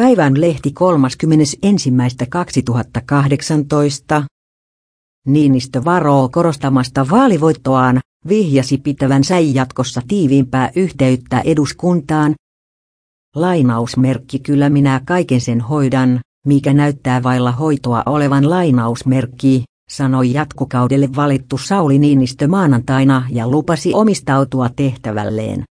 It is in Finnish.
Päivän lehti 31.2018. Niinistö varoo korostamasta vaalivoittoaan, vihjasi pitävänsä jatkossa tiiviimpää yhteyttä eduskuntaan. Lainausmerkki kyllä minä kaiken sen hoidan, mikä näyttää vailla hoitoa olevan lainausmerkki, sanoi jatkokaudelle valittu Sauli Niinistö maanantaina ja lupasi omistautua tehtävälleen.